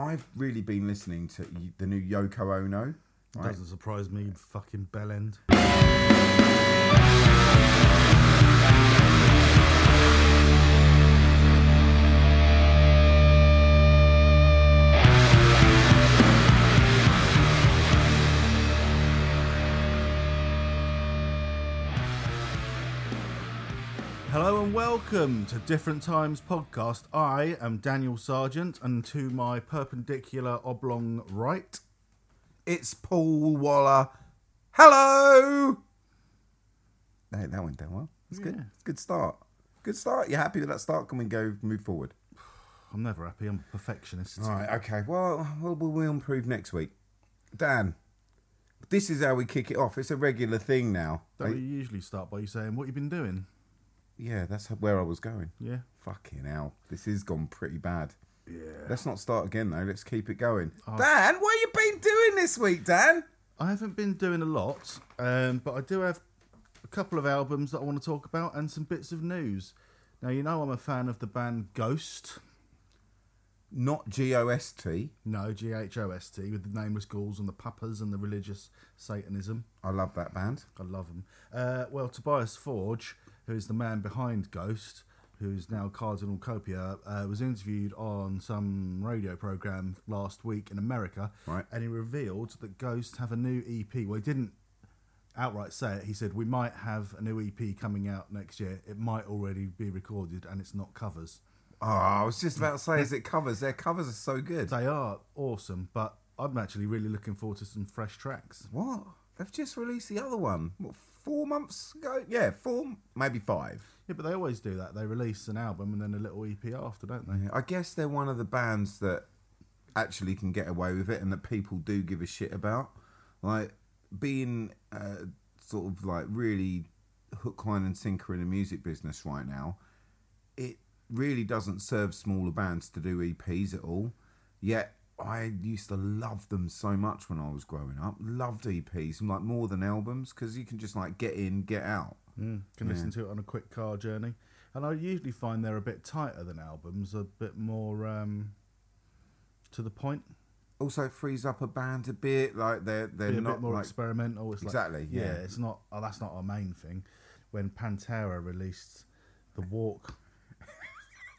I've really been listening to the new Yoko Ono. Right? Doesn't surprise me, fucking bellend. Hello and welcome to Different Times podcast. I am Daniel Sargent, and to my perpendicular oblong right, It's Paul Waller. Hello. Hey, that went down well. It's good. Yeah. It's a good start. Good start. You happy with that start? Can we go move forward? I'm never happy. I'm a perfectionist. All right. Okay. Well, we'll, we'll improve next week. Dan, this is how we kick it off. It's a regular thing now. Don't we usually start by you saying what you've been doing? Yeah, that's where I was going. Yeah. Fucking hell. This has gone pretty bad. Yeah. Let's not start again though. Let's keep it going. Oh. Dan, what have you been doing this week, Dan? I haven't been doing a lot, um, but I do have a couple of albums that I want to talk about and some bits of news. Now, you know I'm a fan of the band Ghost. Not G O S T. No, G H O S T, with the nameless ghouls and the papas and the religious Satanism. I love that band. I love them. Uh, well, Tobias Forge, who is the man behind Ghost, who's now Cardinal Copia, uh, was interviewed on some radio program last week in America, Right. and he revealed that Ghost have a new EP. Well, he didn't outright say it. He said we might have a new EP coming out next year. It might already be recorded, and it's not covers. Oh, I was just about to say, is it covers? Their covers are so good. They are awesome, but I'm actually really looking forward to some fresh tracks. What? They've just released the other one. What, four months ago? Yeah, four, maybe five. Yeah, but they always do that. They release an album and then a little EP after, don't they? Yeah, I guess they're one of the bands that actually can get away with it and that people do give a shit about. Like being uh, sort of like really hook, line, and sinker in the music business right now. It really doesn't serve smaller bands to do EPs at all. Yet I used to love them so much when I was growing up. Loved EPs, like more than albums, because you can just like get in, get out. Mm, can listen to it on a quick car journey. And I usually find they're a bit tighter than albums, a bit more um, to the point, Also, frees up a band a bit. Like they're they're be not bit more like experimental. It's Exactly, Like, yeah. it's not. Oh, that's not our main thing. When Pantera released the Walk,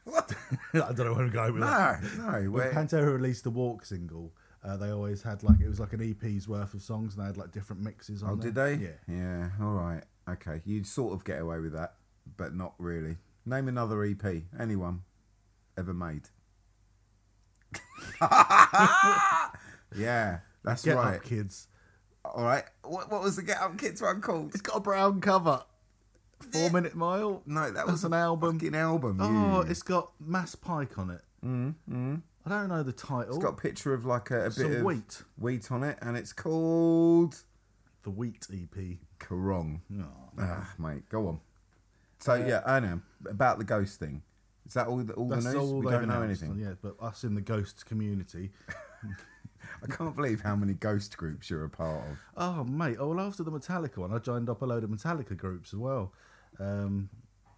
what? I don't know where I'm going with that. No, no. When Where, Pantera released the Walk single, uh, they always had like it was like an EP's worth of songs, and they had like different mixes on. oh, there. did they? Yeah. Yeah. All right. Okay. You'd sort of get away with that, but not really. Name another EP. Anyone ever made? yeah, that's Get right. up, kids. All right. What, what was the Get Up Kids one called? It's got a brown cover. Four Minute Mile. No, that was an album. Fucking album. Oh, you. it's got Mass Pike on it. Mm, mm. I don't know the title. It's got a picture of like a, a bit of wheat. wheat on it, and it's called The Wheat EP. Karong. Oh, Ah, mate, go on. So yeah, I know about the ghost thing. Is that all? The, all the news? we they've don't know announced. anything. Yeah, but us in the ghost community. I can't believe how many ghost groups you're a part of. Oh, mate. Oh, well, after the Metallica one, I joined up a load of Metallica groups as well. Um,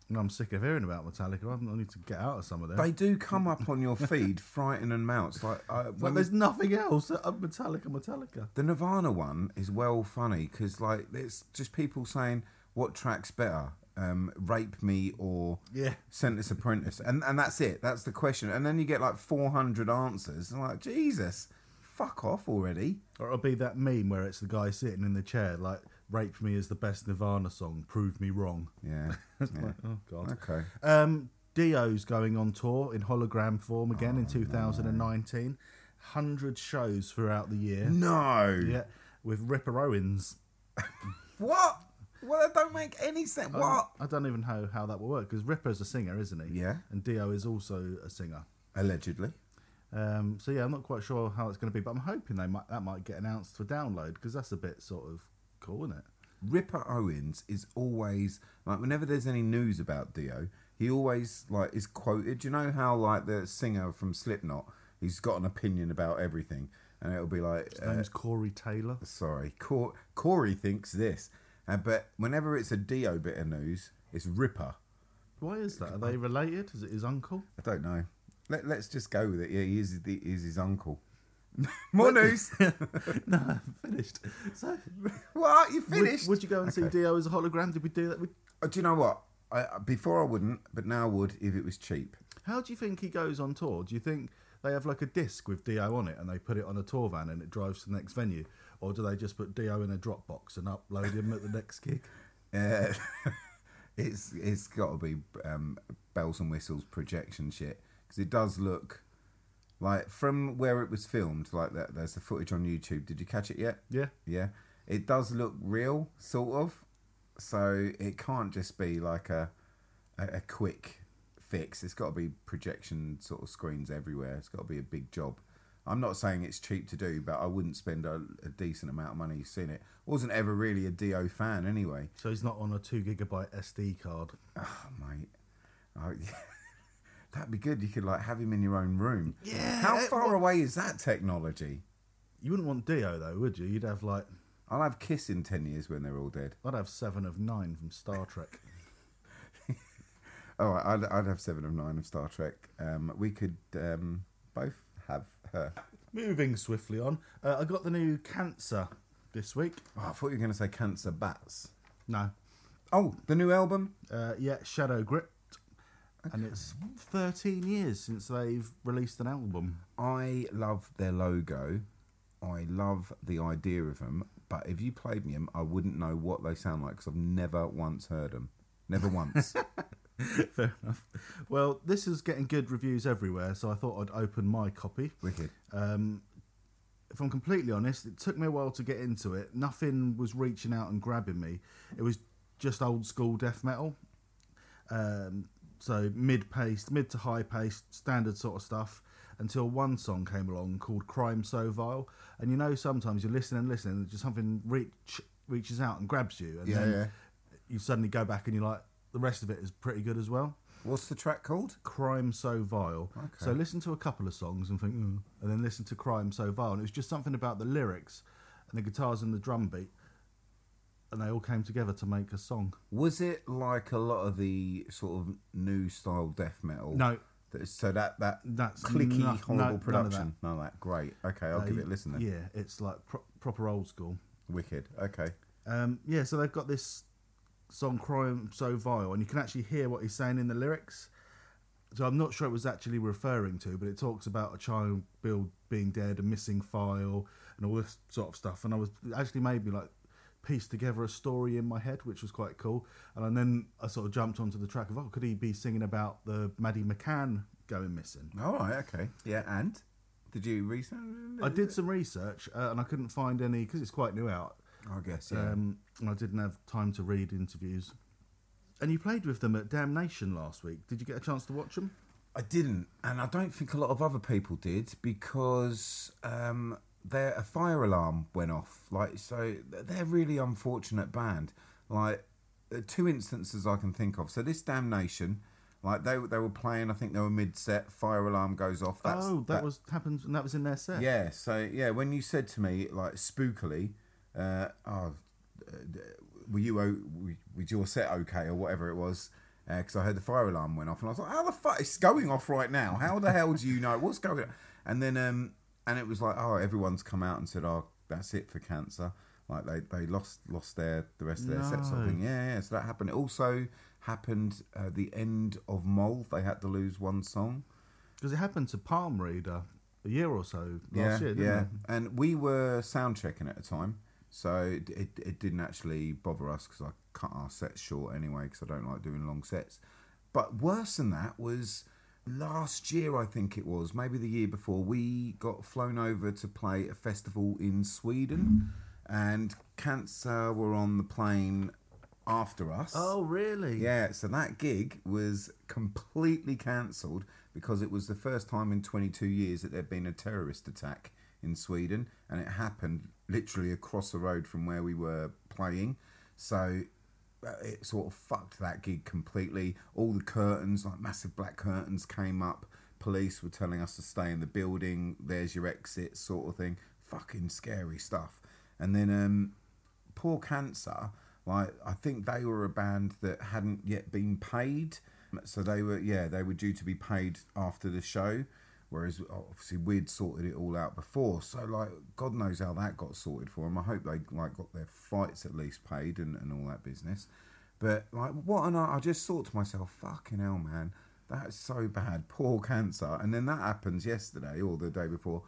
and I'm sick of hearing about Metallica. I I need to get out of some of them. They do come up on your feed, frightening mouths. Like, uh, Like, when there's nothing else. Uh, Metallica, Metallica. the Nirvana one is well funny because like it's just people saying what track's better, um, "Rape Me" or Yeah. "Scentless Apprentice," and and that's it. That's the question. And then you get like 400 answers. And like Jesus, fuck off already. Or it'll be that meme where it's the guy sitting in the chair, like, Rape Me is the best Nirvana song. Prove me wrong. Yeah. Yeah. like, oh, God. Okay. Um, Dio's going on tour in hologram form again Oh, in 2019. 100 shows throughout the year. No. Yeah, with Ripper Owens. What? Well, that don't make any sense. What? I don't even know how that will work because Ripper's a singer, isn't he? Yeah. And Dio is also a singer. Allegedly. Um, so yeah, I'm not quite sure how it's going to be, but I'm hoping they might that might get announced for download because that's a bit sort of cool, isn't it? Ripper Owens is always like whenever there's any news about Dio, he always like is quoted. You know how like the singer from Slipknot, he's got an opinion about everything, and it'll be like, His uh, name's Corey Taylor. sorry, Cor- Corey thinks this, uh, but whenever it's a Dio bit of news, it's Ripper. Why is that? Are they related? Is it his uncle? I don't know. Let, let's just go with it. Yeah, he is, the, he is his uncle. More news. no, I'm finished. So, what? You finished? would you go and see Okay. Dio as a hologram? Did we do that? With, Oh, do you know what? I, before I wouldn't, but now I would if it was cheap. how do you think he goes on tour? Do you think they have like a disc with Dio on it and they put it on a tour van and it drives to the next venue? Or do they just put Dio in a Dropbox and upload him at the next gig? Uh, it's it's got to be um, bells and whistles projection shit because it does look like from where it was filmed. Like that, there's the footage on YouTube. Did you catch it yet? Yeah. Yeah, it does look real, sort of. So it can't just be like a a, a quick fix. It's got to be projection sort of screens everywhere. It's got to be a big job. I'm not saying it's cheap to do, but I wouldn't spend a, a decent amount of money seeing it. Wasn't ever really a Dio fan anyway. So he's not on a two gigabyte SD card. Oh, mate. Oh, yeah. That'd be good. You could like have him in your own room. Yeah, How it far wa- away is that technology? You wouldn't want Dio though, would you? You'd have like I'll have Kiss in ten years when they're all dead. I'd have seven of nine from Star Trek. Oh, I'd, I'd have seven of nine of Star Trek. Um, we could um, both have her. Moving swiftly on, uh, I got the new Cancer this week. Oh, I thought you were going to say Cancer Bats. No, Oh, the new album. uh, yeah, Shadow Grip, and it's 13 years since they've released an album. I love their logo. I love the idea of them. But if you played me them, I wouldn't know what they sound like because I've never once heard them. Never once. Fair enough. Well, this is getting good reviews everywhere, so I thought I'd open my copy. Wicked. Um, if I'm completely honest, it took me a while to get into it. Nothing was reaching out and grabbing me. It was just old school death metal. Um, so mid paced, mid to high paced, standard sort of stuff. Until one song came along called "Crime So Vile," and you know sometimes you're listening and listening, and just something reach reaches out and grabs you, and Yeah, then yeah. you suddenly go back and you're like, the rest of it is pretty good as well. What's the track called? Crime So Vile. Okay. So listen to a couple of songs and think, mm, and then listen to Crime So Vile. And it was just something about the lyrics and the guitars and the drum beat. And they all came together to make a song. Was it like a lot of the sort of new style death metal? No, That- So that that That's clicky, no- horrible no- production. None of that. Great. Okay, I'll give it a listen then. Yeah, it's like pro- proper old school. Wicked. Okay. Um, yeah, so they've got this song "Crime So Vile," and you can actually hear what he's saying in the lyrics. So I'm not sure it was actually referring to, but it talks about a child build being dead, a missing file, and all this sort of stuff. And I was actually made me like piece together a story in my head, which was quite cool. And then I sort of jumped onto the track of, oh, could he be singing about the Maddie McCann going missing? All right. Okay. Yeah. And did you research? I did some research uh, and I couldn't find any because it's quite new out. I guess. Yeah. Um, and I didn't have time to read interviews. And you played with them at Damnation last week. Did you get a chance to watch them? I didn't, and I don't think a lot of other people did because um, their a fire alarm went off. Like, so they're a really unfortunate band. Like, uh, two instances I can think of. So this damnation, like they they were playing. I think they were mid set. Fire alarm goes off. That's, oh, that, was happened, and that was in their set. yeah. So yeah, when you said to me like spookily, uh, oh, uh, were you o- was your set okay or whatever it was? Because I heard the fire alarm went off, and I was like, "How the fuck? It's going off right now. How the hell do you know what's going on?" And then, um, and it was like, "Oh, everyone's come out and said, oh, that's it for cancer." Like they, they lost lost their the rest of their sets. I No. think, yeah, yeah. So that happened. It also happened uh, the end of Mold. They had to lose one song. Because it happened to Palm Reader a year or so yeah, last year, didn't yeah. it? And we were sound checking at the time, so it, it, it didn't actually bother us because I cut our sets short anyway because I don't like doing long sets. But worse than that was last year, I think it was, maybe the year before, we got flown over to play a festival in Sweden, and Cancer were on the plane after us. Oh, really? Yeah, so that gig was completely cancelled because it was the first time in 22 years that there'd been a terrorist attack in Sweden, and it happened literally across the road from where we were playing. So it sort of fucked that gig completely. All the curtains, like massive black curtains, came up. Police were telling us to stay in the building. There's your exit, sort of thing. Fucking scary stuff. And then um, poor cancer like i think they were a band that hadn't yet been paid So they were, yeah, they were due to be paid after the show, whereas uh, obviously we'd sorted it all out before. So like, God knows how that got sorted for them. I hope they like got their fights at least paid and, and all that business. But like, what an I just thought to myself, fucking hell, man, that's so bad. Poor cancer. And then that happens yesterday or the day before.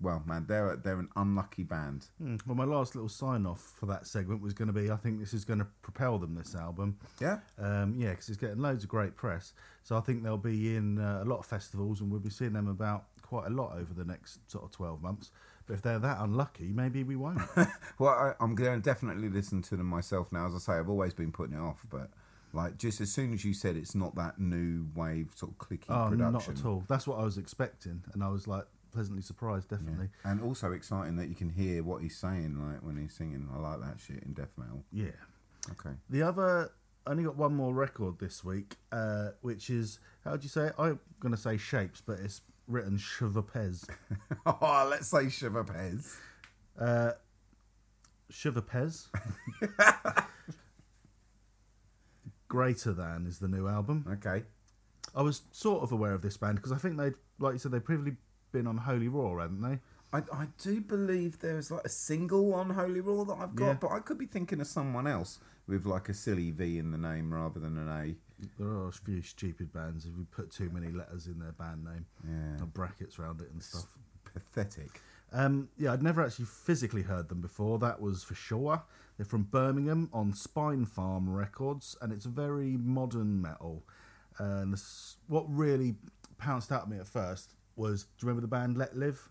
Well, man, they're they're an unlucky band. Hmm, Well, my last little sign off for that segment was going to be I think this is going to propel them, this album. Yeah. Um, yeah, because it's getting loads of great press. So I think they'll be in uh, a lot of festivals and we'll be seeing them about quite a lot over the next sort of 12 months. But if they're that unlucky, maybe we won't. Well, I, I'm going to definitely listen to them myself now. As I say, I've always been putting it off, but like just as soon as you said it's not that new wave sort of clicky oh, production. not at all. That's what I was expecting. And I was like pleasantly surprised, definitely. And also exciting that you can hear what he's saying, like when he's singing. I like that shit in death metal. Yeah. Okay. The other, I only got one more record this week, uh, which is, how do you say it? I'm going to say Shapes, but it's written Chevapez. oh, let's say Shiva Pez. Uh, Chevapez. Greater Than is the new album. Okay. I was sort of aware of this band because I think they'd, like you said, they've previously been on Holy Raw, hadn't they? I, I do believe there's like a single on Holy Raw that I've got, Yeah. but I could be thinking of someone else with like a silly V in the name rather than an A. There are a few stupid bands if you put too many letters in their band name Yeah. and brackets around it and stuff. Pathetic. Um, yeah, I'd never actually physically heard them before. That was for sure. They're from Birmingham on Spinefarm Records, and it's very modern metal. And what really pounced out at me at first was, do you remember the band Let Live?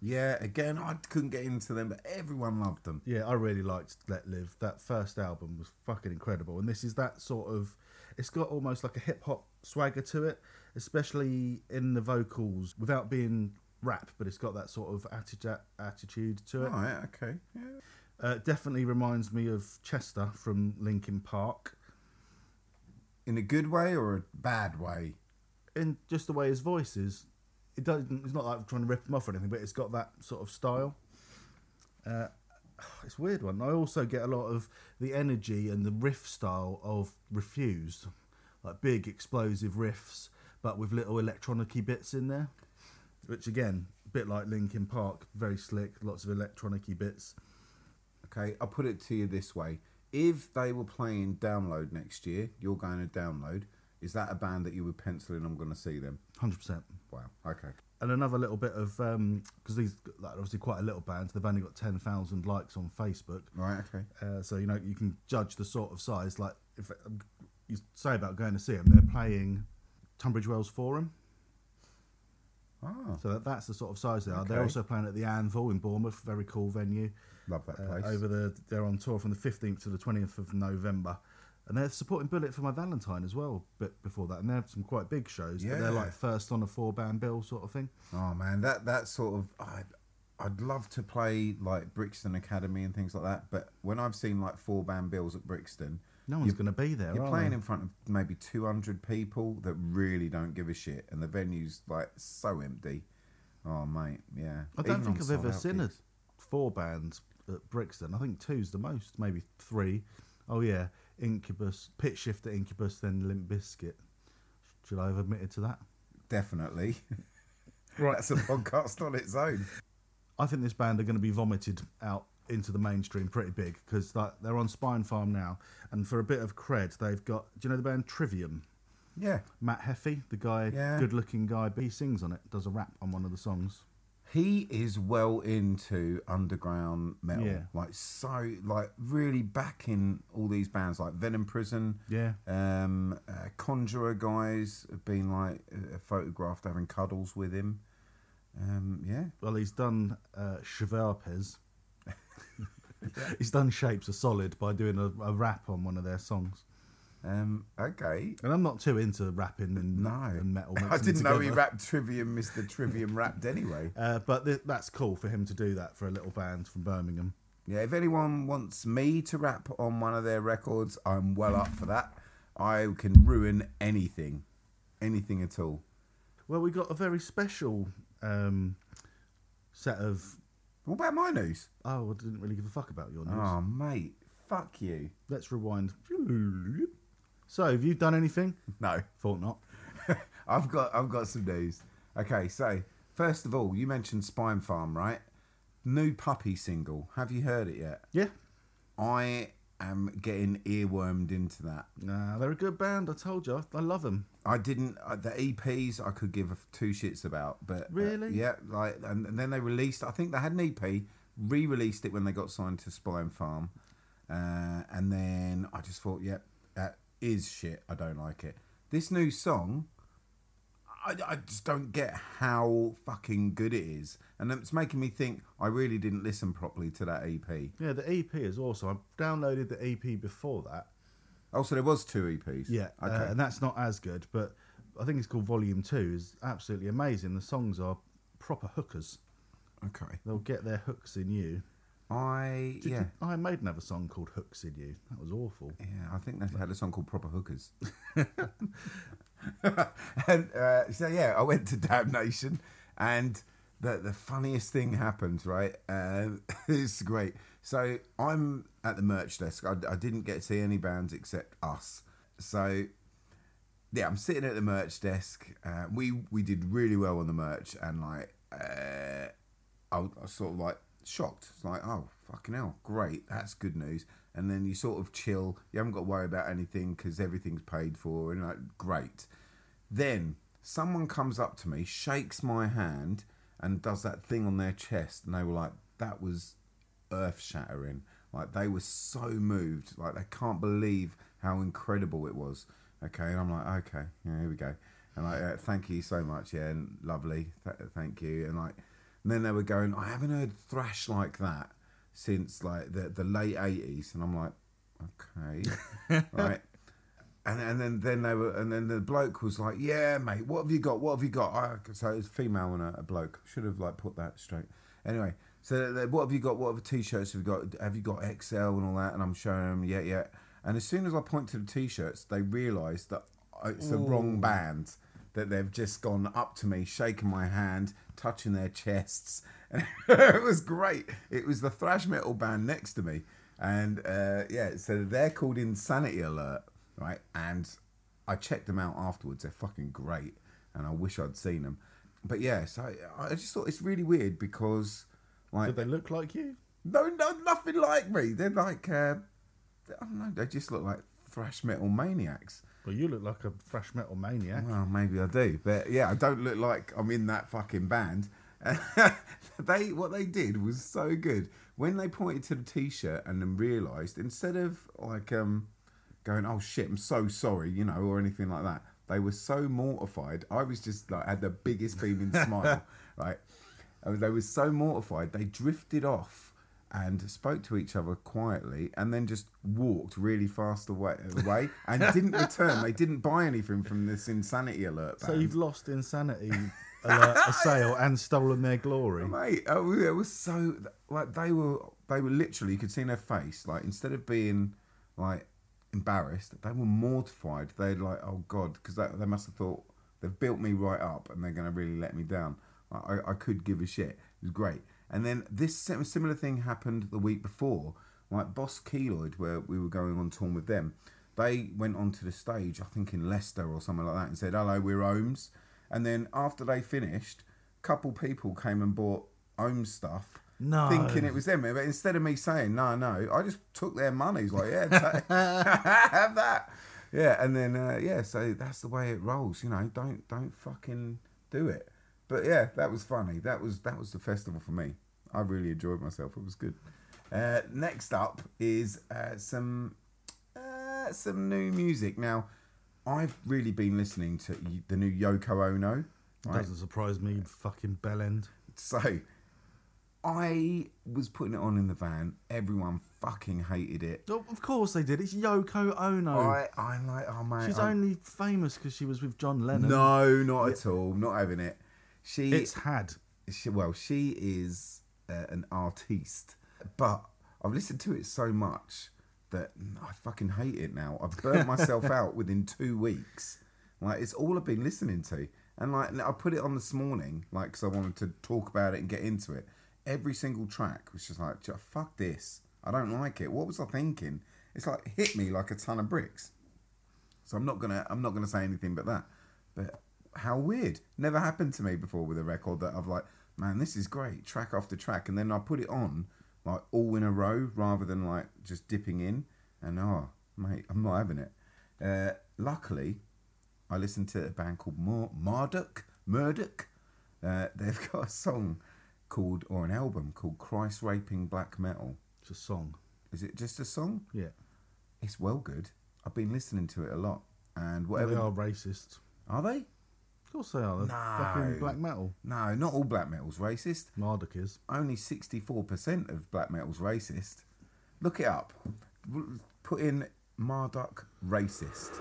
Yeah, again, I couldn't get into them, but everyone loved them. Yeah, I really liked Let Live. That first album was fucking incredible, and this is that sort of. It's got almost like a hip hop swagger to it, especially in the vocals, without being rap, but it's got that sort of attitude attitude to it. Right, okay. Yeah. Uh, definitely reminds me of Chester from Linkin Park, In a good way or a bad way? in just the way his voice is. It doesn't. It's not like trying to rip them off or anything, but it's got that sort of style. Uh, it's weird one. I also get a lot of the energy and the riff style of Refused, like big explosive riffs, but with little electronicy bits in there. Which again, a bit like Linkin Park, very slick, lots of electronicy bits. Okay, I'll put it to you this way. If they were playing Download next year, you're going to Download, is that a band that you would pencil in? I'm going to see them. Hundred percent. Wow, okay. and another little bit of because these like, obviously quite a little band. They've only got ten thousand likes on Facebook, Right, okay. uh, so you know you can judge the sort of size. Like if um, you say about going to see them, they're playing Tunbridge Wells Forum, Ah, so that, that's the sort of size they are. They're also playing at the Anvil in Bournemouth, very cool venue. love that Uh, place. over the they're on tour from the fifteenth to the twentieth of November. And they're supporting Bullet for My Valentine as well, but before that, and they have some quite big shows. Yeah. But they're like first on a four band bill sort of thing. Oh man, that that sort of I'd, I'd love to play like Brixton Academy and things like that. But when I've seen like four band bills at Brixton, No one's going to be there. you're playing they? in front of maybe 200 people that really don't give a shit, and the venue's like so empty. Oh mate, yeah. I don't Even think I've ever seen a four bands at Brixton. I think two's the most, maybe three. Oh yeah, Incubus, Pitchshifter Incubus, then Limp Bizkit. Should I have admitted to that? Definitely. Right. That's a podcast on its own. I think this band are going to be vomited out into the mainstream pretty big because they're on Spinefarm now, and for a bit of cred, they've got. Do you know the band Trivium? Yeah. Matt Heafy, the guy, Yeah. good-looking guy, but he sings on it, does a rap on one of the songs. He is well into underground metal. Yeah. Like so like really backing all these bands like Venom Prison. Yeah, Um, uh, Conjurer guys have been like uh, photographed having cuddles with him. Um, yeah, well, he's done uh, he's done Shapes of Solid by doing a, a rap on one of their songs. Um, okay. And I'm not too into rapping and, No, and metal. I didn't know he rapped Trivium, Mr. Trivium rapped anyway. Uh, but th- that's cool for him to do that for a little band from Birmingham. Yeah, if anyone wants me to rap on one of their records, I'm well up for that. I can ruin anything, anything at all. Well, we got a very special um, set of. What about my news? Oh, I didn't really give a fuck about your news. Oh, mate, fuck you. Let's rewind. So, have you done anything? No. Thought not. I've got I've got some news. Okay, so first of all, you mentioned Spinefarm, right? New puppy single. Have you heard it yet? Yeah. I am getting earwormed into that. Nah, they're a good band. I told you, I love them. I didn't uh, the EPs I could give two shits about, but uh, Really? yeah, like and, and then they released. I think they had an EP, re-released it when they got signed to Spinefarm, uh, and then I just thought, yep, that is shit. I don't like it. This new song, I, I just don't get how fucking good it is, and it's making me think I really didn't listen properly to that EP. Yeah, the EP is awesome. I downloaded the EP before that. Oh, so there was two EPs. Yeah, Okay. uh, and that's not as good, but I think it's called Volume Two. is absolutely amazing. The songs are proper hookers. okay. They'll get their hooks in you. I Did yeah. you- Iron Maiden have a song called Hooks in You. That was awful. Yeah, I think they had a song called Proper Hookers. and uh, so yeah, I went to Damnation, and the the funniest thing happens. Right, um, it's great. So I'm at the merch desk. I, I didn't get to see any bands except us. So yeah, I'm sitting at the merch desk. Uh, we we did really well on the merch, and like uh, I, I sort of like shocked. It's like, oh fucking hell, great, that's good news. And then you sort of chill. You haven't got to worry about anything because everything's paid for, and like great. Then someone comes up to me, shakes my hand, and does that thing on their chest, and they were like, that was earth shattering. Like they were so moved, like they can't believe how incredible it was. Okay, and I'm like, okay, yeah, here we go. And like, uh, thank you so much, yeah, and lovely, th- thank you. And like, and then they were going, I haven't heard thrash like that since like the the late '80s, and I'm like, okay, right. And, and then, then they were and then the bloke was like, "Yeah, mate, what have you got? What have you got?" I, so it's female and a, a bloke. Should have like put that straight. Anyway, so they- what have you got? What other t-shirts have you got? Have you got XL and all that? And I'm showing them, yeah, yeah. And as soon as I point to the t-shirts, they realise that it's the wrong band. That they've just gone up to me, shaking my hand, touching their chests, and it was great. It was the thrash metal band next to me, and uh, yeah, so they're called Insanity Alert, right? And I checked them out afterwards. They're fucking great, and I wish I'd seen them. But yeah, so I just thought it's really weird because, like, Did they look like you? no, no, nothing like me. They're like, uh, I don't know, they just look like thrash metal maniacs. Well, you look like a fresh metal maniac. Well, maybe I do, but yeah, I don't look like I'm in that fucking band. they what they did was so good when they pointed to the t-shirt and then realised instead of like um going oh shit I'm so sorry you know or anything like that they were so mortified I was just like had the biggest beaming smile right and they were so mortified they drifted off and spoke to each other quietly and then just walked really fast away, away and didn't return. They didn't buy anything from this insanity alert. So you've lost insanity alert, a sale and stolen their glory. Mate, oh, it was so like they were they were literally you could see in their face like instead of being like embarrassed, they were mortified. They're like, oh god, because they must have thought they've built me right up and they're going to really let me down. I, I, I could give a shit. It was great. And then this similar thing happened the week before. Like Boss Keloid, where we were going on tour with them, they went onto the stage, I think in Leicester or something like that, and said, "Hello, we're Ohhms." And then after they finished, a couple people came and bought Ohhms stuff, No. thinking it was them. But instead of me saying no, no, I just took their money. It's like, yeah, ta- have that. Yeah, and then uh, yeah, so that's the way it rolls. You know, don't don't fucking do it. But yeah, that was funny. That was that was the festival for me. I really enjoyed myself. It was good. Uh, next up is uh, some uh, some new music. Now, I've really been listening to the new Yoko Ono. Right? Doesn't surprise me, fucking bellend. So, I was putting it on in the van. Everyone fucking hated it. Oh, of course they did. It's Yoko Ono. I, I'm like, oh mate, She's I'm- only famous because she was with John Lennon. no, not at all. Not having it. She, It's had. she well, she is uh, an artiste, but I've listened to it so much that I fucking hate it now. I've burnt myself out within two weeks. Like it's all I've been listening to, and like I put it on this morning, like because I wanted to talk about it and get into it. Every single track was just like, fuck this. I don't like it. What was I thinking? It's like hit me like a ton of bricks. So I'm not gonna I'm not gonna say anything but that. But how weird! Never happened to me before with a record that I've like, man, this is great, track after track, and then I put it on like all in a row rather than like just dipping in. And oh, mate, I'm not having it. Uh, luckily, I listened to a band called Mar- Marduk. Murdoch. Uh, they've got a song called, or an album called Christ Raping Black Metal. It's a song. Is it just a song? Yeah. It's well good. I've been listening to it a lot. And whatever. they are racist. Are they? Of course they are. They're fucking black metal. No, not all black metal's racist. Marduk is. Only 64% of black metal's racist. Look it up. Put in Marduk racist.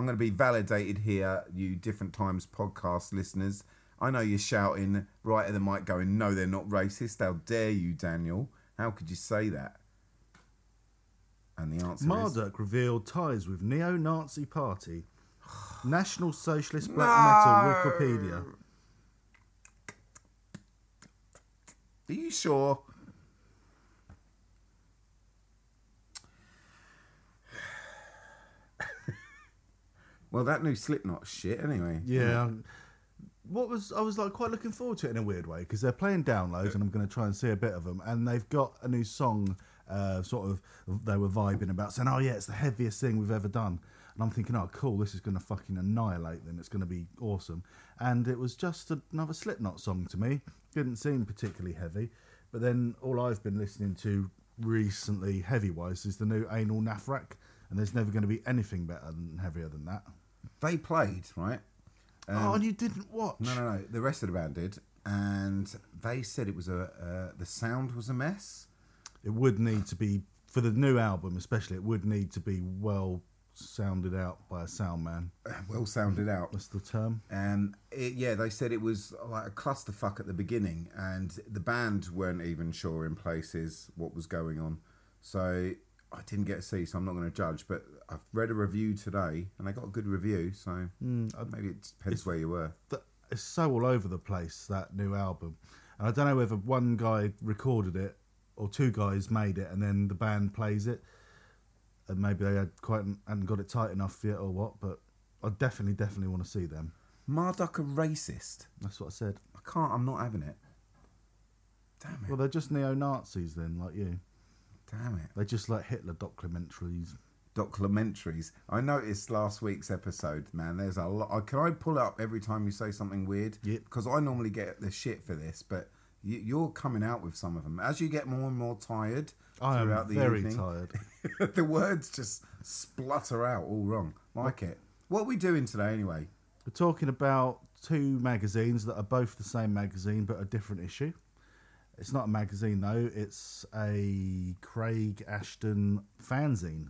I'm going to be validated here, you different times podcast listeners. I know you're shouting right at the mic, going, "No, they're not racist. How dare you, Daniel? How could you say that?" And the answer is Marduk revealed ties with neo-Nazi party. National Socialist Black Metal Wikipedia. Are you sure? Well, that new Slipknot shit. Anyway, Yeah. um, What was I was like quite looking forward to it in a weird way because they're playing downloads and I'm going to try and see a bit of them and they've got a new song. Uh, sort of they were vibing about saying, "Oh yeah, it's the heaviest thing we've ever done," and I'm thinking, "Oh cool, this is going to fucking annihilate them. It's going to be awesome." And it was just another Slipknot song to me. Didn't seem particularly heavy, but then all I've been listening to recently, heavy wise, is the new Anaal Nathrakh, and there's never going to be anything better than heavier than that. They played right. oh, and you didn't watch? Um, No, no, no. The rest of the band did, and they said it was a uh, the sound was a mess. it would need to be for the new album especially it would need to be well sounded out by a sound man Well sounded out. that's the term And it, yeah, they said it was like a clusterfuck at the beginning, and the band weren't even sure in places what was going on. So I didn't get to see, so I'm not going to judge. But I've read a review today, and I got a good review. So hmm, maybe it depends where you were. Th- it's so all over the place that new album and i don't know whether one guy recorded it or two guys made it and then the band plays it and maybe they had quite hadn't got it tight enough yet or what but i definitely definitely want to see them Marduk a racist. that's what i said I can't. I'm not having it. Damn it! well they're just neo-nazis then like you Damn it! they just like hitler documentaries documentaries. I noticed last week's episode, man. There's a lot. Can I pull up every time you say something weird? Yep. Because I normally get the shit for this, but you, you're coming out with some of them as you get more and more tired i am throughout the very evening. tired the words just splutter out all wrong. Like it. What are we doing today, anyway? We're talking about two magazines that are both the same magazine but a different issue. It's not a magazine though, it's a Craig Ashton fanzine.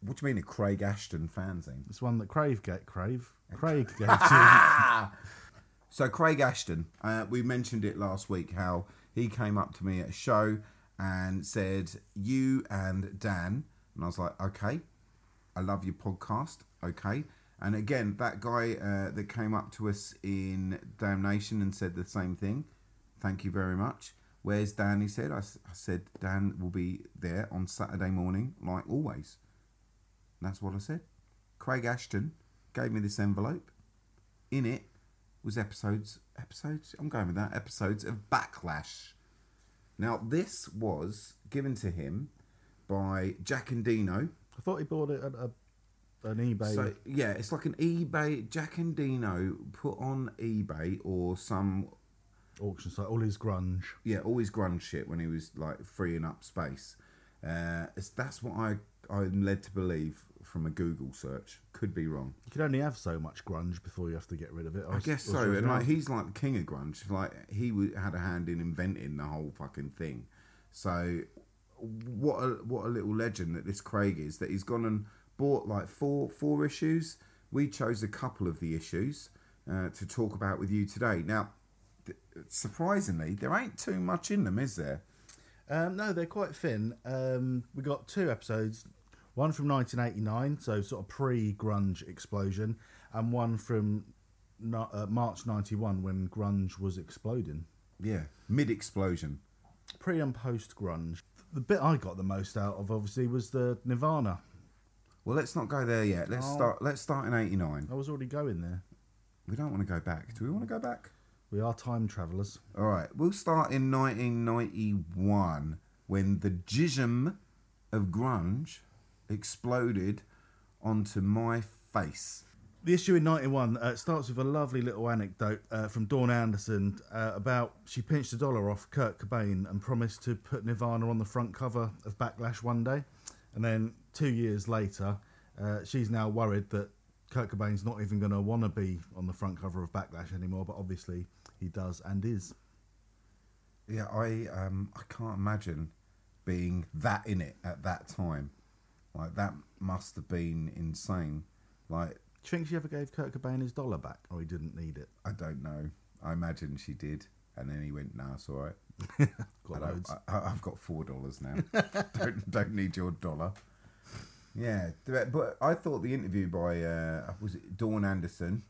What do you mean a Craig Ashton fanzine? It's one that Crave get Crave. Craig gave to So Craig Ashton, uh, we mentioned it last week how he came up to me at a show and said, "You and Dan," and I was like, "Okay, I love your podcast." Okay, and again, that guy uh, that came up to us in Damnation and said the same thing. Thank you very much. Where's Dan? He said. I said Dan will be there on Saturday morning, like always. And that's what I said. Craig Ashton gave me this envelope. In it was episodes, episodes, I'm going with that, episodes of Backlash. Now, this was given to him by Jack Endino. I thought he bought it at a, an eBay. So, yeah, it's like an eBay, Jack Endino put on eBay or some auction site, all his grunge. yeah, all his grunge shit when he was like freeing up space. Uh, it's, that's what I I'm led to believe from a Google search. Could be wrong. You can only have so much grunge before you have to get rid of it. I was- guess so. And like he's like the king of grunge. Like he w- had a hand in inventing the whole fucking thing. So what a what a little legend that this Craig is. That he's gone and bought like four four issues. We chose a couple of the issues uh, to talk about with you today. Now, th- surprisingly, there ain't too much in them, is there? Um, no, they're quite thin. Um, we got two episodes, one from 1989, so sort of pre-grunge explosion, and one from no, uh, March 91 when grunge was exploding. Yeah, mid explosion. Pre and post grunge. The bit I got the most out of, obviously, was the Nirvana. Well, let's not go there yet. Let's Oh. start. Let's start in '89. I was already going there. We don't want to go back. Do we want to go back? We are time travelers. All right, we'll start in 1991 when the jism of grunge exploded onto my face. The issue in 91 uh, starts with a lovely little anecdote uh, from Dawn Anderson uh, about she pinched a dollar off Kurt Cobain and promised to put Nirvana on the front cover of Backlash one day. And then two years later, uh, she's now worried that Kurt Cobain's not even going to want to be on the front cover of Backlash anymore, but obviously he does and is. Yeah, I um I can't imagine being that in it at that time. Like that must have been insane. Like Do you think she ever gave Kurt Cobain his dollar back or he didn't need it? I don't know. I imagine she did, and then he went, "No, it's all right. Got I, I I've got four dollars now. don't don't need your dollar. Yeah, but I thought the interview by uh, was it Dawn Anderson.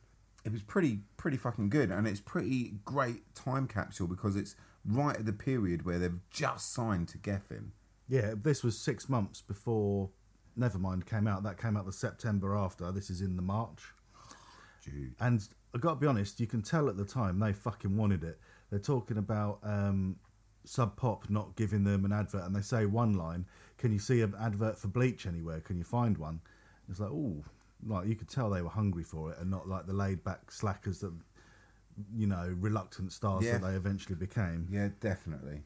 It was pretty pretty fucking good, and it's pretty great time capsule because it's right at the period where they've just signed to Geffen. Yeah, this was six months before Nevermind came out. That came out the September after. This is in the March. Dude. And I got to be honest, you can tell at the time they fucking wanted it. They're talking about um, Sub Pop not giving them an advert, and they say one line, "Can you see an advert for Bleach anywhere? Can you find one?" It's like, oh, like you could tell they were hungry for it, and not like the laid back slackers that, you know, reluctant stars Yeah. that they eventually became. Yeah, definitely.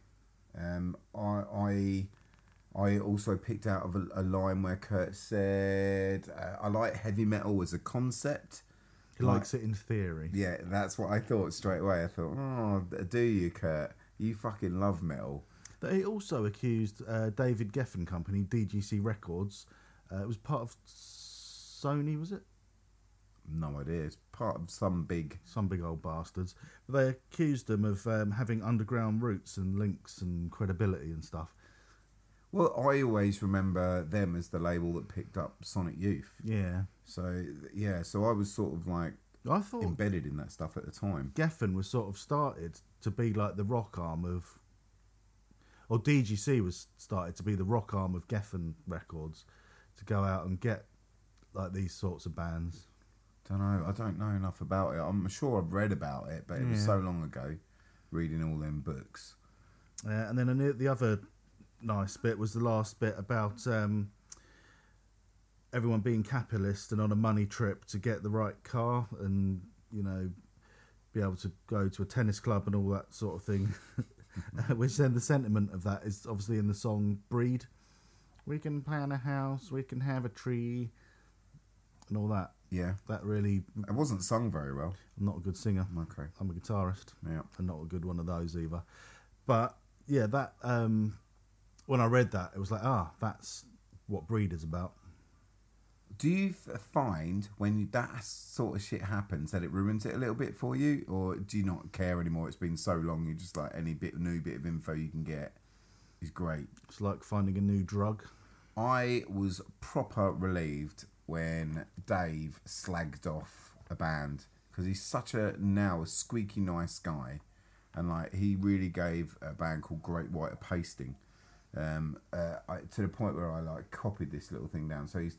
Um, I I I also picked out of a, a line where Kurt said, uh, "I like heavy metal as a concept." He Like- likes it in theory. Yeah, that's what I thought straight away. I thought, "Oh, do you, Kurt? You fucking love metal." They also accused uh, David Geffen Company, DGC Records. Uh, it was part of Sony, was it? No idea. It's part of some big. Some big old bastards. But they accused them of um, having underground roots and links and credibility and stuff. Well, I always remember them as the label that picked up Sonic Youth. Yeah. So yeah, so I was sort of like I thought embedded in that stuff at the time. Geffen was sort of started to be like the rock arm of. Or DGC was started to be the rock arm of Geffen Records to go out and get like these sorts of bands. Don't know. I don't know enough about it. I'm sure I've read about it, but it was Yeah. so long ago, reading all them books. Uh, and then I knew the other nice bit was the last bit about um, everyone being capitalist and on a money trip to get the right car and you know be able to go to a tennis club and all that sort of thing. Which then the sentiment of that is obviously in the song "Breed." We can plan a house, we can have a tree, and all that. Yeah, That really, it wasn't sung very well. I'm not a good singer. Okay. I'm a guitarist Yeah. and not a good one of those either. But yeah, that um, when I read that, it was like, ah, that's what Breed is about. Do you find when that sort of shit happens that it ruins it a little bit for you, or do you not care anymore? It's been so long. You just like any bit new bit of info you can get is great. It's like finding a new drug. I was proper relieved when Dave slagged off a band because he's such a now a squeaky nice guy, and like he really gave a band called Great White a pasting, um, uh, I, to the point where I like copied this little thing down. So he's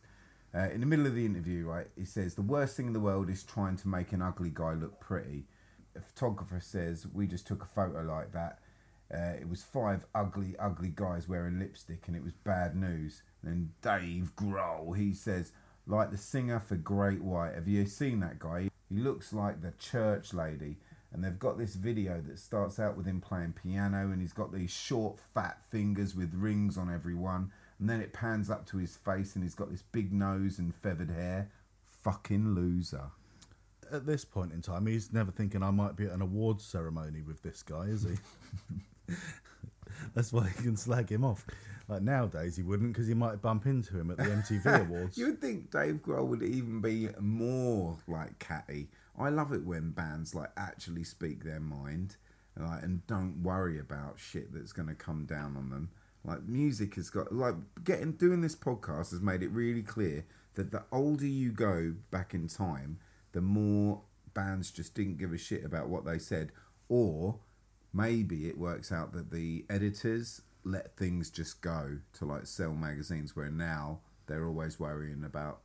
Uh, in the middle of the interview, right, he says the worst thing in the world is trying to make an ugly guy look pretty. A photographer says we just took a photo like that. Uh, it was five ugly, ugly guys wearing lipstick, and it was bad news. And Dave Grohl, he says, like the singer for Great White. Have you seen that guy? He looks like the church lady. And they've got this video that starts out with him playing piano, and he's got these short, fat fingers with rings on every one. And then it pans up to his face, and he's got this big nose and feathered hair. Fucking loser. At this point in time, he's never thinking I might be at an awards ceremony with this guy, is he? That's why he can slag him off. Like nowadays, he wouldn't because he might bump into him at the MTV Awards. You would think Dave Grohl would even be more like catty. I love it when bands like actually speak their mind, like, and don't worry about shit that's going to come down on them. Like music has got like getting doing this podcast has made it really clear that the older you go back in time, the more bands just didn't give a shit about what they said, or maybe it works out that the editors let things just go to like sell magazines where now they're always worrying about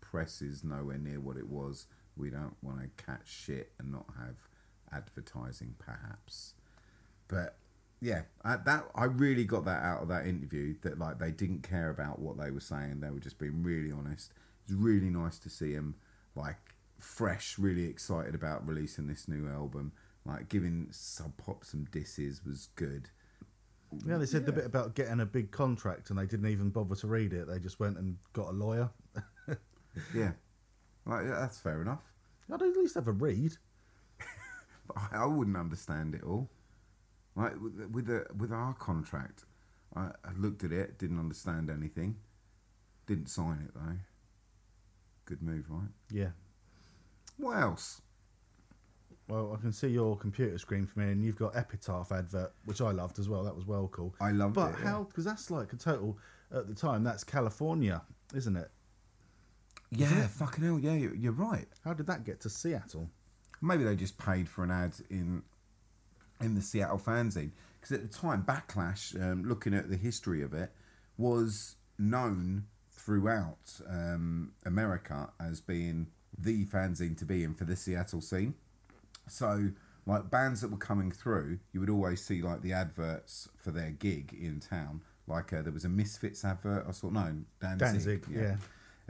press is nowhere near what it was. We don't want to catch shit and not have advertising perhaps. But yeah I, that i really got that out of that interview that like they didn't care about what they were saying they were just being really honest It's really nice to see him like fresh really excited about releasing this new album like giving sub pop some disses was good Yeah, they said the bit about getting a big contract and they didn't even bother to read it. They just went and got a lawyer. yeah like yeah, that's fair enough I'd at least have a read. But I wouldn't understand it all. Like with the- with our contract, I, I looked at it, didn't understand anything, didn't sign it though. Good move, right? Yeah. What else? Well, I can see your computer screen for me, and you've got Epitaph advert, which I loved as well. That was well cool. I loved but it, But how? Because that's like a total at the time. That's California, isn't it? Yeah, fucking hell, yeah, you're right. How did that get to Seattle? Maybe they just paid for an ad in in the Seattle fanzine because at the time, Backlash, um, looking at the history of it, was known throughout um, America as being the fanzine to be in for the Seattle scene. So, like bands that were coming through, you would always see like the adverts for their gig in town. Like uh, there was a Misfits advert. I saw no Danzig. Danzig, yeah.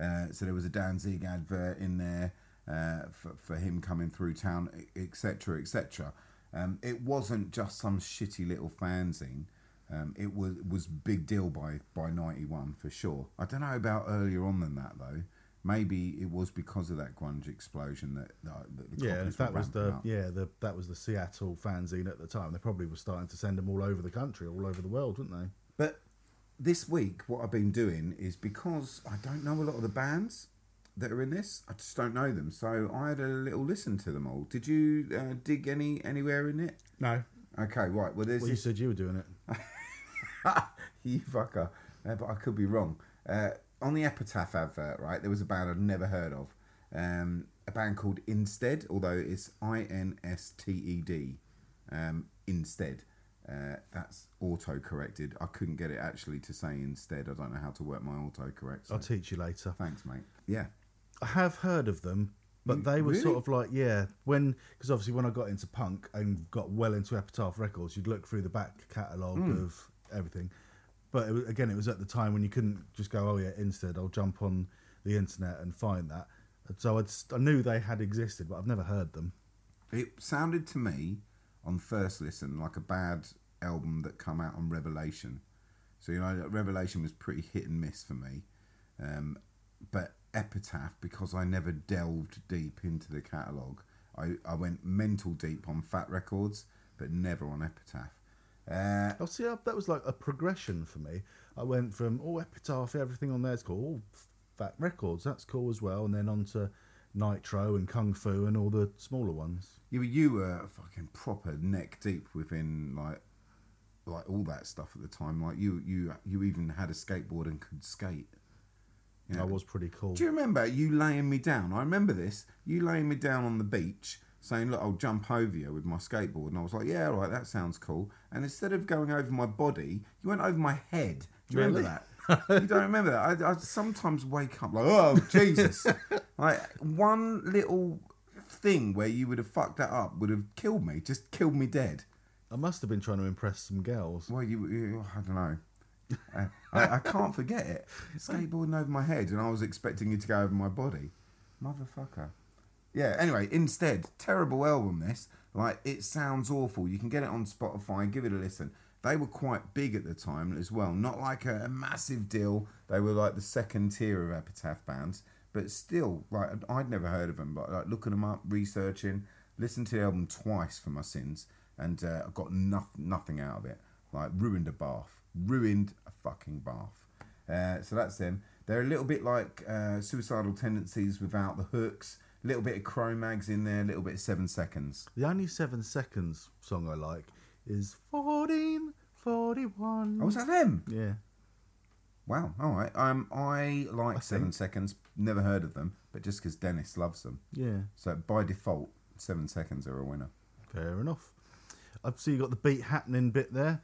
Uh, so there was a Danzig advert in there uh, for for him coming through town, etc. etc. Um, it wasn't just some shitty little fanzine. Um, it was was big deal by by ninety one for sure. I don't know about earlier on than that though. Maybe it was because of that grunge explosion that, that, that the Yeah, that was the up. yeah the that was the Seattle fanzine at the time. They probably were starting to send them all over the country, all over the world, wouldn't they? But this week, what I've been doing is because I don't know a lot of the bands that are in this. I just don't know them, so I had a little listen to them all. Did you uh, dig any anywhere in it? No. Okay, right. Well, there's Well, you this. said you were doing it. you fucker. Uh, but I could be wrong. Uh, on the Epitaph advert, right, there was a band I'd never heard of. Um, a band called Insted, although it's I N S T E D. Um, instead. Uh, that's auto corrected. I couldn't get it actually to say instead. I don't know how to work my auto correct. I'll teach you later. Thanks, mate. Yeah. I have heard of them, but Mm, they were really? sort of like yeah when because obviously when I got into punk and got well into Epitaph Records, you'd look through the back catalogue Hmm. of everything. But it, was- again, it was at the time when you couldn't just go, oh yeah, instead I'll jump on the internet and find that. So I'd, I knew they had existed, but I've never heard them. It sounded to me on first listen like a bad album that come out on Revelation. So you know, Revelation was pretty hit and miss for me. Um, but Epitaph, because I never delved deep into the catalogue, I, I went mental deep on Fat Records, but never on Epitaph. Uh, Oh, see, I- that was like a progression for me. I went from oh Epitaph, everything on there's cool, oh, Fat Records, that's cool as well, and then on to Nitro and Kung Fu and all the smaller ones. you, were- you were fucking proper neck deep within like like all that stuff at the time. Like you you you even had a skateboard and could skate. Yeah. I was pretty cool. Do you remember you laying me down? I remember this. You laying me down on the beach, saying, "Look, I'll jump over you with my skateboard," and I was like, "Yeah, all right, that sounds cool." And instead of going over my body, you went over my head. Do you remember that? you don't remember that? I, I sometimes wake up like, oh Jesus! like one little thing where you would have fucked that up would have killed me, just killed me dead. I must have been trying to impress some girls. Well, you, you I don't know. I, I, can't forget it. Skateboarding over my head, and I was expecting you to go over my body, motherfucker. Yeah. Anyway, Insted, terrible album. This like it sounds awful. You can get it on Spotify. Give it a listen. They were quite big at the time as well. Not like a, a massive deal. They were like the second tier of epitaph bands, but still, like I'd never heard of them. But like looking them up, researching, listened to the album twice for my sins, and uh, I got nothing, nothing out of it. Like ruined a bath, ruined a fucking bath. Uh, so that's them. They're a little bit like uh, suicidal tendencies without the hooks. A little bit of Cro-Mags in there, a little bit of Seven Seconds. The only seven seconds song I like is 1441. Oh, was that them? Yeah. Wow. All right. Um, I like Seven Seconds. Never heard of them, but just because Dennis loves them, Yeah. so by default, Seven Seconds are a winner. Fair enough. I see you got the beat happening bit there.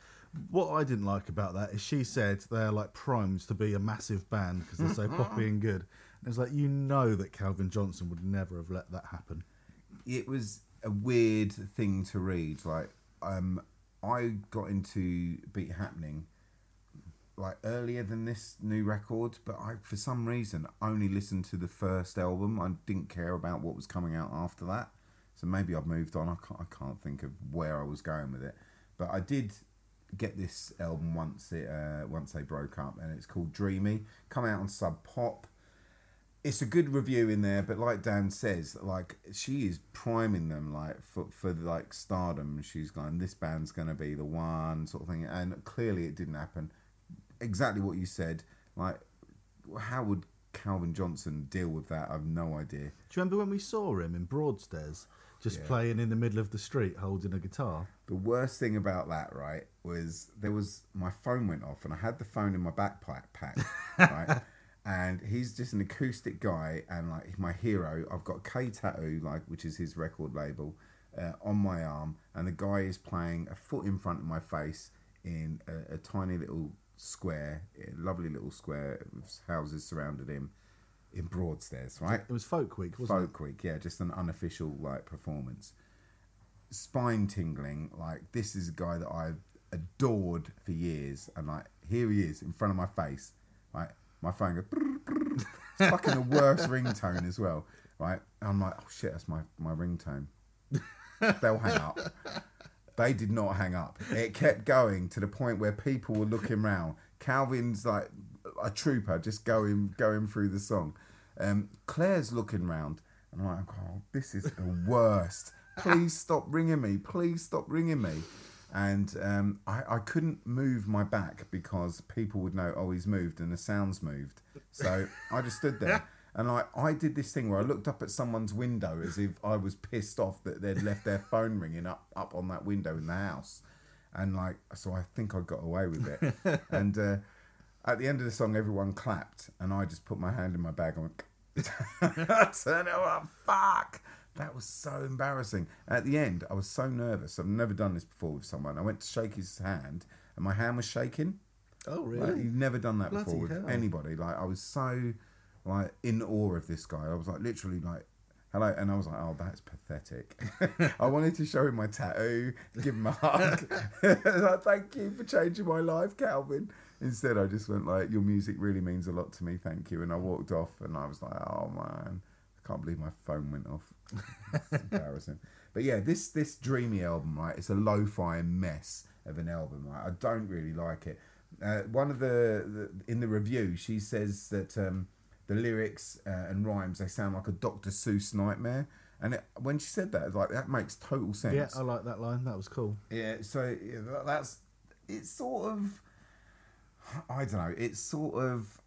What I didn't like about that is she said they're like primed to be a massive band because they're so poppy and good. And it's like you know that Calvin Johnson would never have let that happen. it was a weird thing to read. Like, um, I got into Beat Happening like earlier than this new record, but I, for some reason, only listened to the first album. I didn't care about what was coming out after that. So maybe I've moved on. I can't, I can't think of where I was going with it, but I did get this album once it uh, once they broke up, and it's called Dreamy. Come out on Sub Pop it's a good review in there, but like Dan says, like she is priming them like for for like stardom. She's going, this band's gonna be the one sort of thing, and clearly it didn't happen. Exactly what you said. Like, how would Calvin Johnson deal with that? I've no idea. Do you remember when we saw him in Broadstairs, just Yeah. playing in the middle of the street holding a guitar? The worst thing about that, right, was there was my phone went off and I had the phone in my backpack pack, right? and he's just an acoustic guy and like my hero. I've got K Tattoo, like which is his record label, uh, on my arm, and the guy is playing a foot in front of my face in a, a tiny little square, a lovely little square with houses surrounded him in Broadstairs, right? It was Folk Week, wasn't Folk Week, yeah, just an unofficial like performance. Spine tingling, like this is a guy that I've adored for years, and like here he is in front of my face, like my phone goes. brrr, brrr. It's fucking the worst ringtone as well, right? And I'm like, oh shit, that's my my ringtone. They'll hang up. They did not hang up. It kept going to the point where people were looking round. Calvin's like a trooper, just going going through the song. Um, Claire's looking round, and I'm like, oh, this is the worst. Please stop ringing me. Please stop ringing me. And um, I, I couldn't move my back because people would know, oh, he's moved and the sound's moved. So I just stood there. And I, I did this thing where I looked up at someone's window as if I was pissed off that they'd left their phone ringing up, up on that window in the house. And like, so I think I got away with it. and uh, at the end of the song, everyone clapped. And I just put my hand in my bag and went, turn it up, fuck. That was so embarrassing. At the end, I was so nervous. I've never done this before with someone. I went to shake his hand and my hand was shaking. Oh, Like, you've never done that Bloody before with hell. anybody. Like I was so like in awe of this guy. I was like literally like hello and I was like, Oh, that's pathetic. I wanted to show him my tattoo, give him a hug. like, Thank you for changing my life, Calvin. Instead I just went like, Your music really means a lot to me, thank you. And I walked off and I was like, Oh man, I can't believe my phone went off. Embarrassing. But yeah, this this dreamy album, right? It's a lo-fi mess of an album. Right? I don't really like it. Uh, one of the, the in the review, she says that um, the lyrics uh, and rhymes they sound like a Dr. Seuss nightmare. And it, when she said that, like that makes total sense. Yeah, I like that line. That was cool. Yeah, so yeah, that's it's sort of I don't know. It's sort of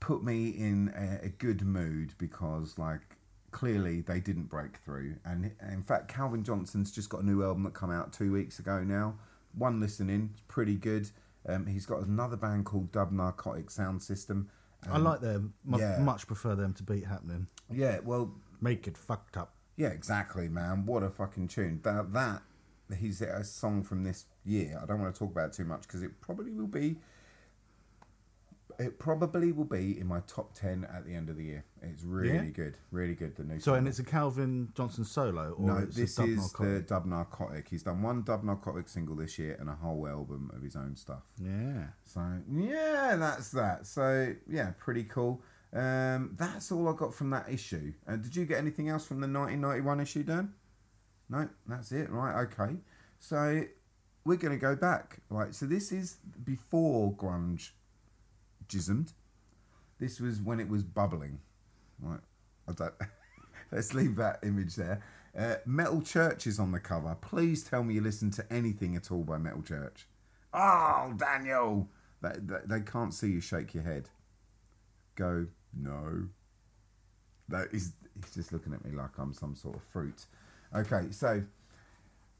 put me in a, a good mood because like clearly they didn't break through, and in fact Calvin Johnson's just got a new album that come out two weeks ago now. One listening, pretty good. Um, he's got another band called Dub Narcotic Sound System. I Um, like them. Yeah. Much prefer them to Beat Happening. Yeah, well, Make it fucked up. Yeah, exactly, man. What a fucking tune. That that he's a song from this year. I don't want to talk about it too much because it probably will be it probably will be in my top ten at the end of the year. It's really Yeah? good, really good. The new. So, and it's a Calvin Johnson solo, or no, this Dub is Narcotic? the Dub Narcotic. He's done one Dub Narcotic single this year and a whole album of his own stuff. Yeah. So yeah, that's that. So yeah, pretty cool. Um, that's all I got from that issue. Uh, did you get anything else from the 1991 issue, Dan? No, that's it. Right, okay. So we're going to go back. Right, so this is before grunge jismed. This was when it was bubbling. Right, I don't. Let's leave that image there. Uh, Metal Church is on the cover. Please tell me you listen to anything at all by Metal Church. Oh, Daniel! They, they, they can't see you shake your head. Go, no. No, he's, he's just looking at me like I'm some sort of fruit. Okay, so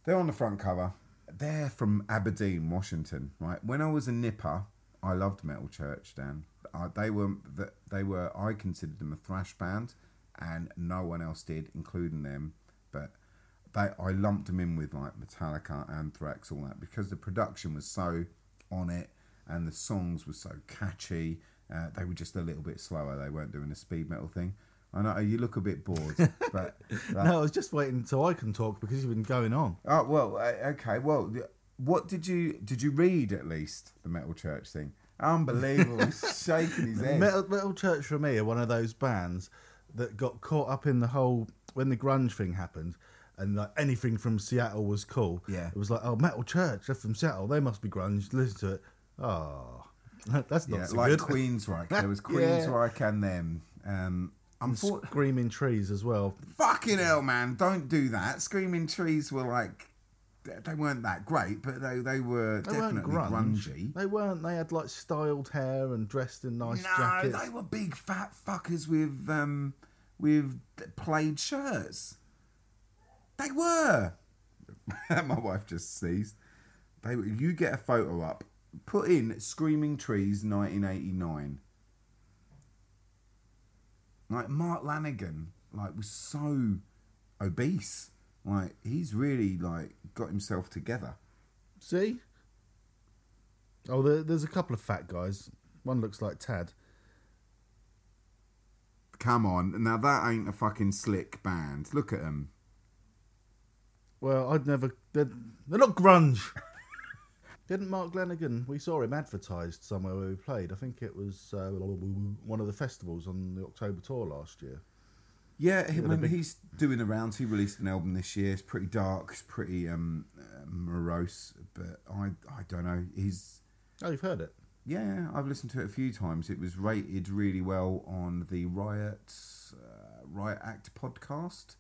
they're on the front cover. They're from Aberdeen, Washington, right? When I was a nipper, I loved Metal Church. Dan, uh, they were they were I considered them a thrash band, and no one else did, including them. But they I lumped them in with like Metallica, Anthrax, all that because the production was so on it, and the songs were so catchy. Uh, they were just a little bit slower. They weren't doing the speed metal thing. I know you look a bit bored, but that- No, I was just waiting until I can talk because you've been going on. Oh well, uh, okay. Well, what did you did you read at least the Metal Church thing? Unbelievable! He's shaking his head. Metal, Metal Church for me are one of those bands that got caught up in the whole when the grunge thing happened, and like anything from Seattle was cool. Yeah. it was like, oh, Metal Church, they're from Seattle, they must be grunge. Listen to it. Oh, that's not yeah, so like good. Queensryche. There was Yeah. Queensryche and them. Um, I'm for- Screaming Trees as well. fucking hell, man! Don't do that. Screaming Trees were like they weren't that great, but they they were They definitely grunge. grungy. They weren't. They had like styled hair and dressed in nice no, jackets. they were big fat fuckers with um with plaid shirts. They were. My wife just seized. They were- you get a photo up. Put in Screaming Trees 1989. Like Mark Lanegan, like was so obese. Like he's really like got himself together. See? Oh, there, there's a couple of fat guys. One looks like Tad. Come on, now that ain't a fucking slick band. Look at them. Well, I'd never. They're, they're not grunge. Didn't Mark Lanegan? We saw him advertised somewhere where we played. I think it was uh, one of the festivals on the October tour last year. Yeah, he, when big- he's doing the rounds. He released an album this year. It's pretty dark. It's pretty um, uh, morose. But I, I don't know. He's Oh, you've heard it. yeah. I've listened to it a few times. It was rated really well on the Riot uh, Riot Act podcast.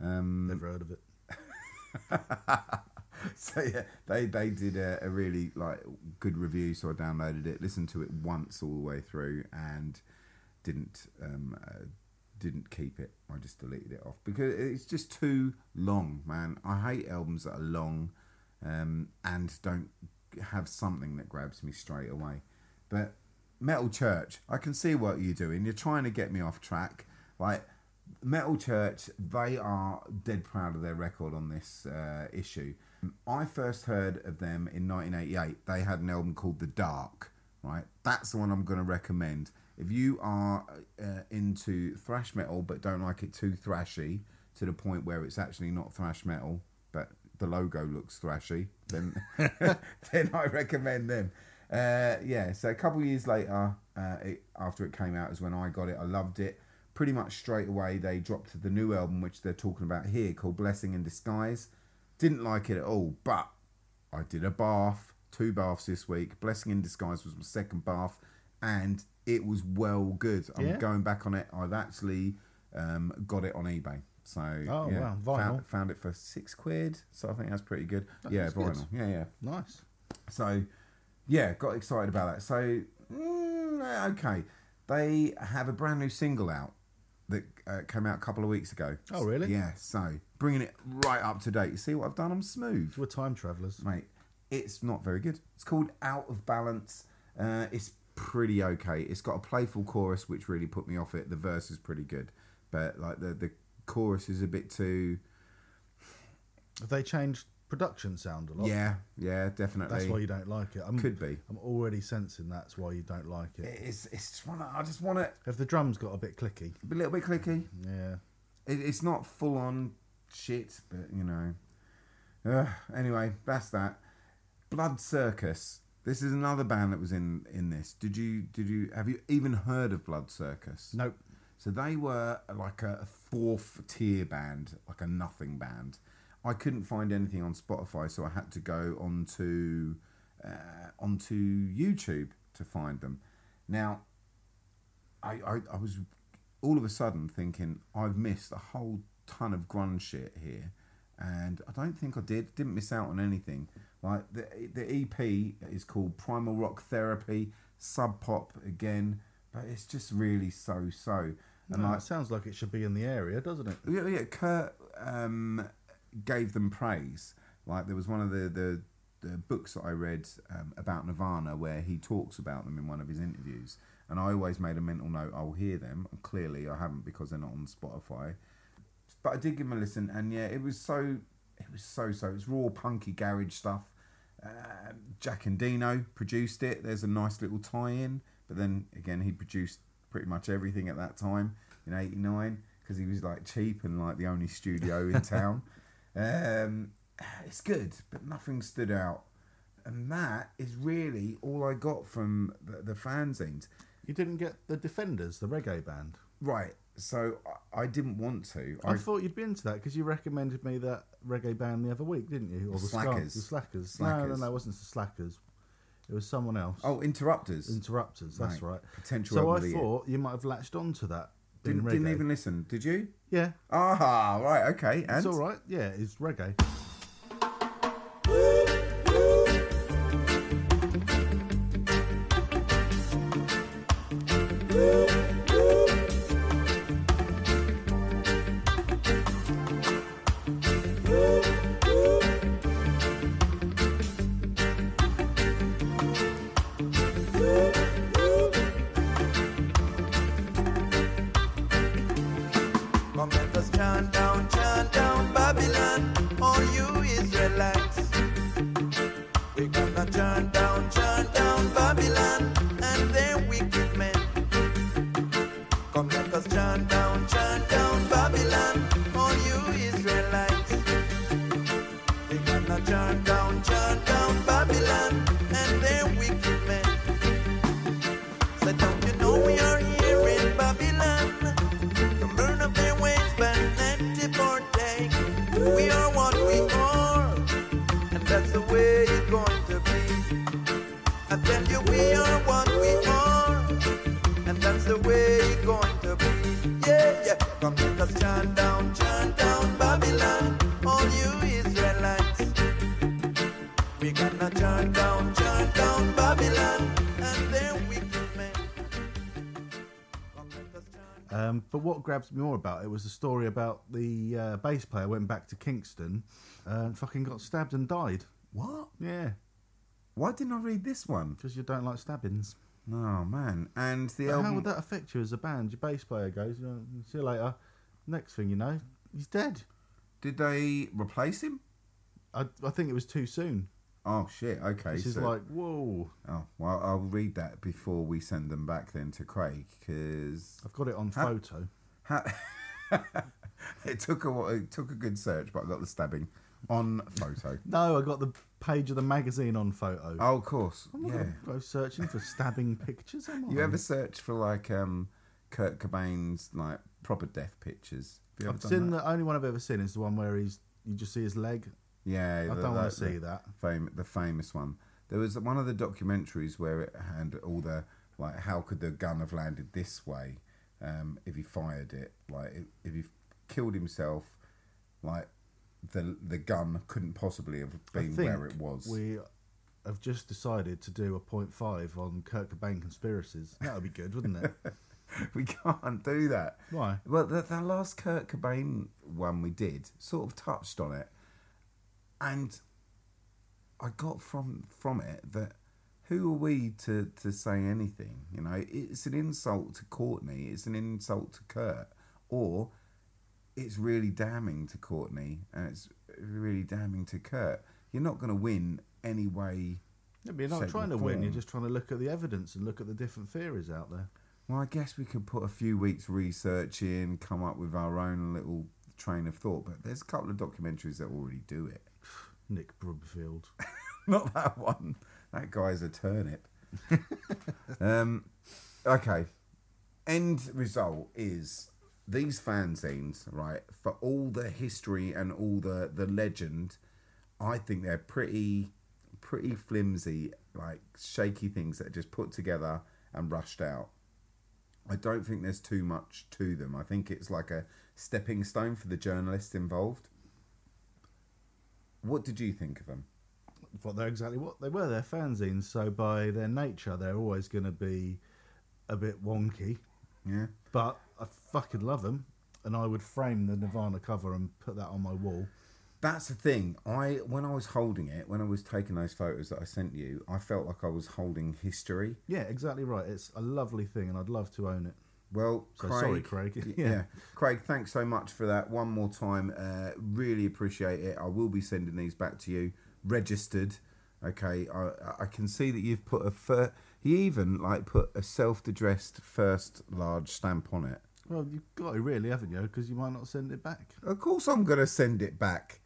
Um, Never heard of it. so yeah, they they did a, a really like good review. So I downloaded it, listened to it once all the way through, and didn't um, uh, didn't keep it. I just deleted it off because it's just too long, man. I hate albums that are long um, and don't have something that grabs me straight away. But Metal Church, I can see what you're doing. You're trying to get me off track. Like Metal Church, they are dead proud of their record on this uh, issue. I first heard of them in 1988. They had an album called The Dark, right? That's the one I'm going to recommend. If you are uh, into thrash metal but don't like it too thrashy to the point where it's actually not thrash metal, but the logo looks thrashy, then then I recommend them. Uh, yeah, so a couple years later, uh, it, after it came out, is when I got it. I loved it. Pretty much straight away, they dropped the new album, which they're talking about here, called Blessing in Disguise. Didn't like it at all, but I did a bath, two baths this week. Blessing in Disguise was my second bath, and it was well good. I'm Yeah? going back on it. I've actually um, got it on eBay. So Oh, yeah, wow, vinyl. Found, found it for six quid. So I think that's pretty good. yeah, is good. vinyl. Yeah, yeah. Nice. So, yeah, got excited about that. So, mm, okay, they have a brand new single out that uh, came out a couple of weeks ago. Oh, really? Yeah. So, bringing it right up to date. You see what I've done? I'm smooth, We're time travelers. mate. It's not very good. It's called Out of Balance. Uh, it's pretty okay. It's got a playful chorus, which really put me off it. The verse is pretty good, but like the the chorus is a bit too. Have they changed production sound a lot. Yeah, yeah, definitely. That's why you don't like it. I'm, Could be. I'm already sensing that's why you don't like it. It's it's just I just want it If the drums got a bit clicky, a little bit clicky. yeah. It, it's not full on shit, but you know. Uh, anyway, that's that. Blood Circus. This is another band that was in in this. Did you did you have you even heard of Blood Circus? Nope. So they were like a fourth tier band, like a nothing band. I couldn't find anything on Spotify, so I had to go onto uh, onto YouTube to find them. Now, I, I I was all of a sudden thinking I've missed a whole ton of grunge shit here, and I don't think I did. Didn't miss out on anything. Like the the EP is called Primal Rock Therapy, Sub Pop again, but it's just really so so. And No, like it sounds like it should be in the area, doesn't it? yeah, yeah. Kurt um, gave them praise. Like there was one of the the, the books that I read um, about Nirvana where he talks about them in one of his interviews, and I always made a mental note. I'll hear them. And clearly, I haven't because they're not on Spotify. But I did give them a listen, and yeah, it was so it was so so. It's raw punky garage stuff. Uh, Jack Endino produced it. There's a nice little tie-in, but then again, he produced pretty much everything at that time in '89 because he was like cheap and like the only studio in town. Um, it's good, but nothing stood out, and that is really all I got from the, the fanzines. You didn't get the Defenders, the reggae band. Right. So I, I didn't want to. I, thought you'd be into that because you recommended me that reggae band the other week, didn't you? Or the Slackers. the Slackers. No, no, no, it wasn't the Slackers. It was someone else. oh, interrupters. Interrupters. That's Right. right. Potential So I album of the year. thought you might have latched onto that. didn't, didn't even listen. Did you? Yeah, Ah, right. Okay. And it's all right. Yeah, it's reggae. But what grabs me more about it was the story about the uh, bass player went back to Kingston uh, and fucking got stabbed and died. what? Yeah, Why didn't I read this one? because you don't like stabbings. Oh man! And the But how would that affect you as a band? Your bass player goes, "Uh, see you later. Next thing you know, he's dead. Did they replace him? I, I think it was too soon. Oh shit! Okay. This is so- like, whoa. Oh well, I'll read that before we send them back then to Craig because I've got it on How- photo. it took a it took a good search, but I got the stabbing on photo. No, I got the page of the magazine on photo. Oh, of course. I'm Yeah. go searching for stabbing pictures. Am I? You ever search for like um Kurt Cobain's like proper death pictures? Have you ever I've seen that? the only one I've ever seen is the one where he's you just see his leg. Yeah, I the- don't want to see that. Fame, the famous one. There was one of the documentaries where it had all the like, how could the gun have landed this way um, if he fired it? Like, if, if he killed himself, like the the gun couldn't possibly have been where it was. We have just decided to do a point five on Kurt Cobain conspiracies. That would be good, wouldn't it? we can't do that. Why? Well, the, the last Kurt Cobain one we did sort of touched on it, and I got from from it that who are we to to say anything? You know, it's an insult to Courtney, it's an insult to Kurt, or it's really damning to Courtney, and it's really damning to Kurt. You're not going to win anyway. Yeah, but you're not trying to win. You're just trying to look at the evidence and look at the different theories out there. Well, I guess we could put a few weeks researching, come up with our own little train of thought. But there's a couple of documentaries that already do it. Nick Broomfield. Not that one. That guy's a turnip. um, okay. End result is these fanzines, right? For all the history and all the the legend, I think they're pretty pretty flimsy, like shaky things that are just put together and rushed out. I don't think there's too much to them. I think it's like a stepping stone for the journalists involved. What did you think of them? What they're exactly what they were. They're fanzines, so by their nature, they're always going to be a bit wonky. Yeah. But I fucking love them, and I would frame the Nirvana cover and put that on my wall. That's the thing. I when I was holding it, when I was taking those photos that I sent you, I felt like I was holding history. Yeah, exactly right. It's a lovely thing, and I'd love to own it. Well, So Craig, sorry, Craig. Yeah. yeah. Craig, thanks so much for that. One more time, uh, really appreciate it. I will be sending these back to you, registered. Okay, I I can see that you've put a fir- he even like put a self-addressed first large stamp on it. Well, you've got to really, haven't you? Because you might not send it back. Of course, I'm gonna send it back.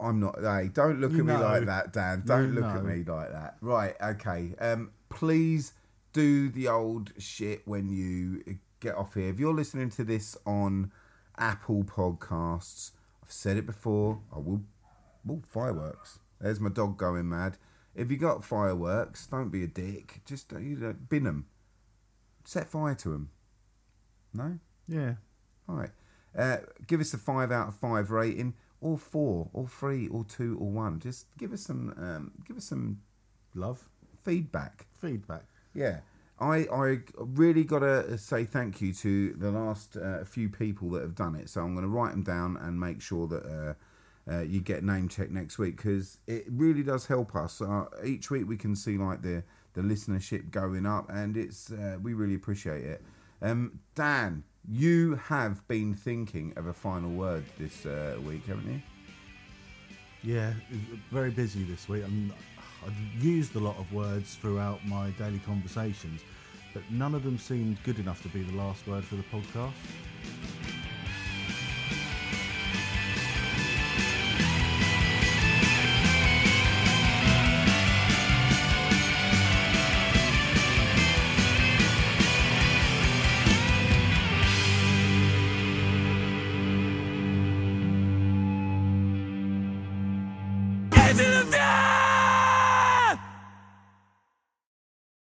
I'm not. Hey, don't look You at me like that, Dan. Don't You look at me like that. Right. Okay. Um. Please do the old shit when you get off here. If you're listening to this on Apple Podcasts, I've said it before. I will. Well, fireworks. There's my dog going mad. If you got fireworks, don't be a dick. Just uh, you know, bin them. Set fire to them. No. Yeah. All right. Uh, give us a five out of five rating, or four, or three, or two, or one. Just give us some, um, give us some Love. feedback. Feedback. Yeah, I I really gotta say thank you to the last uh, few people that have done it. So I'm gonna write them down and make sure that. Uh, uh, you get name check next week because it really does help us. Uh, each week we can see like the the listenership going up, and it's uh, we really appreciate it. Um, Dan, you have been thinking of a final word this uh, week, haven't you? Yeah, very busy this week. I I've used a lot of words throughout my daily conversations, but none of them seemed good enough to be the last word for the podcast.